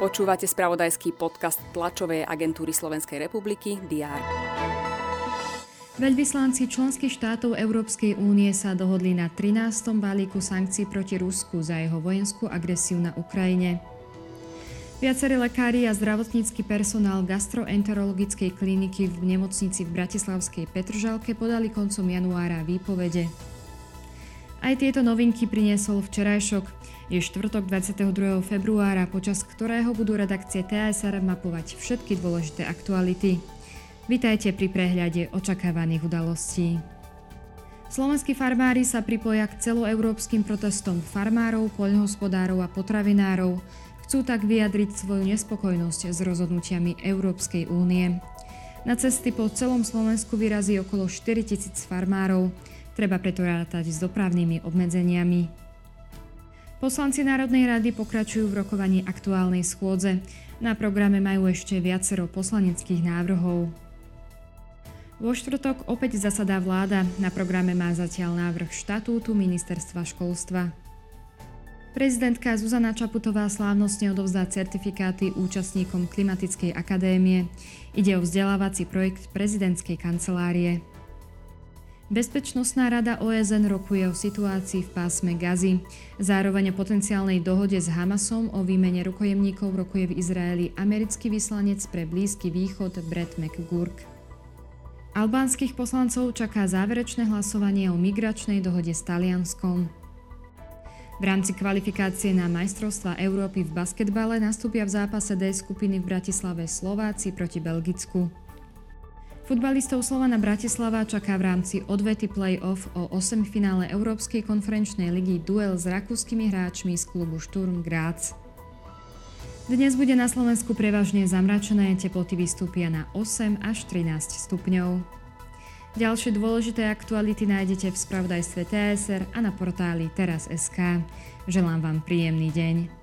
Počúvate spravodajský podcast tlačovej agentúry Slovenskej republiky DR. Veľvyslanci členských štátov Európskej únie sa dohodli na 13. balíku sankcií proti Rusku za jeho vojenskú agresiu na Ukrajine. Viacerí lekári a zdravotnícky personál gastroenterologickej kliniky v nemocnici v Bratislavskej Petržalke podali koncom januára výpovede. Aj tieto novinky priniesol včerajšok. Je štvrtok 22. februára, počas ktorého budú redakcie TSR mapovať všetky dôležité aktuality. Vitajte pri prehľade očakávaných udalostí. Slovenskí farmári sa pripoja k celoeurópskym protestom farmárov, poľnohospodárov a potravinárov. Chcú tak vyjadriť svoju nespokojnosť s rozhodnutiami Európskej únie. Na cesty po celom Slovensku vyrazí okolo 4 tisíc farmárov. Treba preto rátať s dopravnými obmedzeniami. Poslanci Národnej rady pokračujú v rokovaní aktuálnej schôdze. Na programe majú ešte viacero poslaneckých návrhov. Vo štvrtok opäť zasadá vláda. Na programe má zatiaľ návrh štatútu ministerstva školstva. Prezidentka Zuzana Čaputová slávnostne odovzdá certifikáty účastníkom Klimatickej akadémie. Ide o vzdelávací projekt prezidentskej kancelárie. Bezpečnostná rada OSN rokuje o situácii v pásme Gazy. Zároveň o potenciálnej dohode s Hamasom o výmene rukojemníkov rokuje v Izraeli americký vyslanec pre Blízky východ Brett McGurk. Albánskych poslancov čaká záverečné hlasovanie o migračnej dohode s Talianskom. V rámci kvalifikácie na majstrovstva Európy v basketbale nastúpia v zápase D skupiny v Bratislave Slováci proti Belgicku. Futbalistov Slovana Bratislava čaká v rámci odvety play-off o 8 finále Európskej konferenčnej ligy duel s rakúskymi hráčmi z klubu Sturm Graz. Dnes bude na Slovensku prevažne zamračené, teploty vystúpia na 8 až 13 stupňov. Ďalšie dôležité aktuality nájdete v spravodajstve TSR a na portáli teraz.sk. Želám vám príjemný deň.